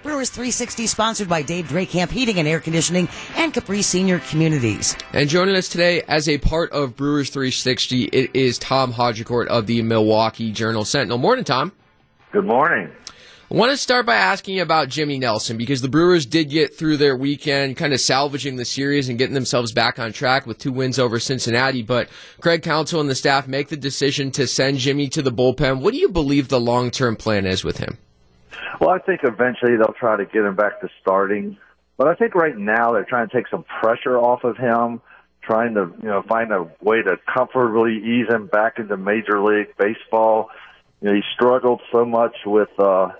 Brewers 360 sponsored by Dave Drake Camp Heating and Air Conditioning and Capri Senior Communities. And joining us today as a part of Brewers 360, it is Tom Haudricourt of the Milwaukee Journal Sentinel. Morning, Tom. Good morning. I want to start by asking you about Jimmy Nelson because the Brewers did get through their weekend, kind of salvaging the series and getting themselves back on track with two wins over Cincinnati. But Craig Counsell and the staff make the decision to send Jimmy to the bullpen. What do you believe the long term plan is with him? Well, I think eventually they'll try to get him back to starting. But I think right now they're trying to take some pressure off of him, trying to, you know, find a way to comfortably ease him back into Major League Baseball. You know, he struggled so much with, uh,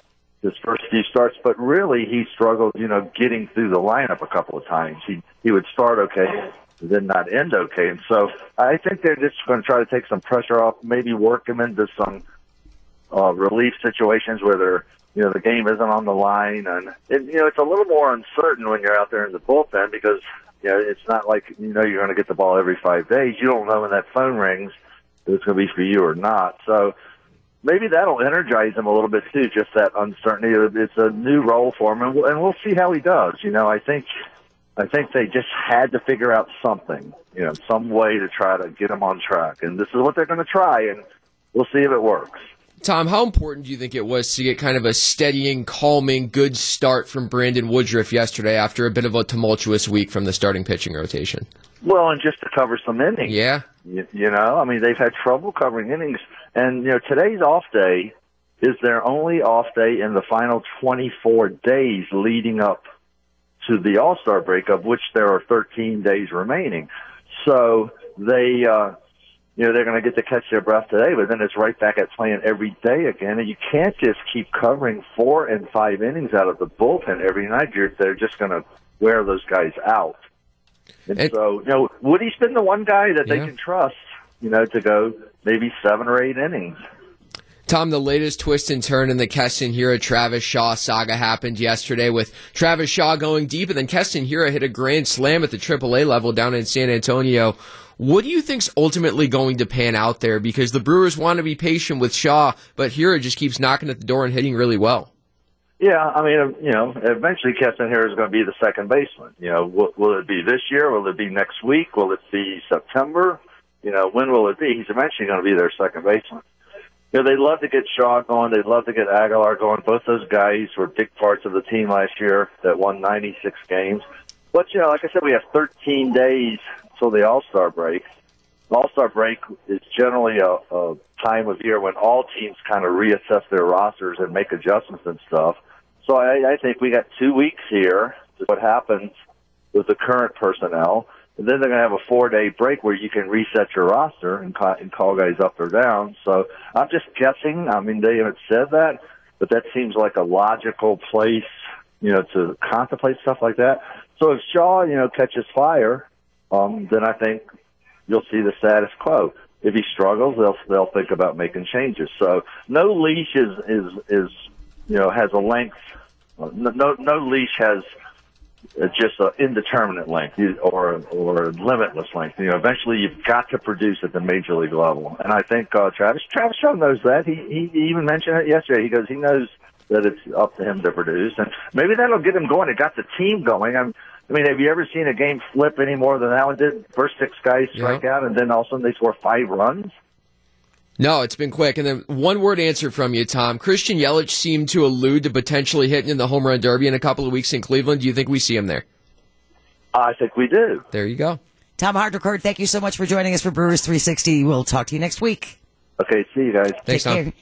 his first few starts, but really he struggled, you know, getting through the lineup a couple of times. He he would start okay, then not end okay, and so I think they're just going to try to take some pressure off, maybe work him into some uh, relief situations where they're, you know, the game isn't on the line, and it, you know, it's a little more uncertain when you're out there in the bullpen because you know it's not like you know you're going to get the ball every five days. You don't know when that phone rings if it's going to be for you or not, so maybe that'll energize him a little bit too. Just that uncertainty. It's a new role for him, and we'll, and we'll see how he does. You know, I think, I think they just had to figure out something, you know, some way to try to get him on track, and this is what they're going to try, and we'll see if it works. Tom, how important do you think it was to get kind of a steadying, calming, good start from Brandon Woodruff yesterday after a bit of a tumultuous week from the starting pitching rotation? Well, and just to cover some innings. Yeah. You, you know, I mean, they've had trouble covering innings. And, you know, today's off day is their only off day in the final 24 days leading up to the All Star break, of which there are 13 days remaining. So they, uh, you know, they're going to get to catch their breath today, but then it's right back at playing every day again. And you can't just keep covering four and five innings out of the bullpen every night. You're, they're just going to wear those guys out. And, and so, you know, Woody's been the one guy that they can trust, you know, to go maybe seven or eight innings. Tom, the latest twist and turn in the Keston Hiura Travis Shaw saga happened yesterday with Travis Shaw going deep, and then Keston Hiura hit a grand slam at the AAA level down in San Antonio. What do you think's ultimately going to pan out there? Because the Brewers want to be patient with Shaw, but Hiura just keeps knocking at the door and hitting really well. Yeah, I mean, uh, you know, eventually Keston Hiura is going to be the second baseman. You know, will, will it be this year? Will it be next week? Will it be September? You know, when will it be? He's eventually going to be their second baseman. You know, they'd love to get Shaw going. They'd love to get Aguilar going. Both those guys were big parts of the team last year that won 96 games. But, you know, like I said, we have 13 days till the All-Star break. All-Star break is generally a, a time of year when all teams kind of reassess their rosters and make adjustments and stuff. So I, I think we got two weeks here to what happens with the current personnel and then they're going to have a four day break where you can reset your roster and call, and call guys up or down. So I'm just guessing. I mean, they haven't said that, but that seems like a logical place, you know, to contemplate stuff like that. So if Shaw, you know, catches fire, um, then I think you'll see the status quo. If he struggles, they'll they'll think about making changes. So no leash is is is you know has a length. No no leash has it's just an indeterminate length or or limitless length. You know, eventually you've got to produce at the major league level, and I think uh, Travis Travis Shaw knows that. He he even mentioned it yesterday. He goes, he knows that it's up to him to produce, and maybe that'll get him going. It got the team going. I'm, I mean, have you ever seen a game flip any more than that one did? First six guys strike yeah. out, and then all of a sudden they score five runs. No, it's been quick. And then one word answer from you, Tom. Christian Yelich seemed to allude to potentially hitting in the home run derby in a couple of weeks in Cleveland. Do you think we see him there? I think we do. There you go. Tom Haudricourt, thank you so much for joining us for Brewers 360. We'll talk to you next week. Okay, see you guys. Thanks, Take Tom. Care.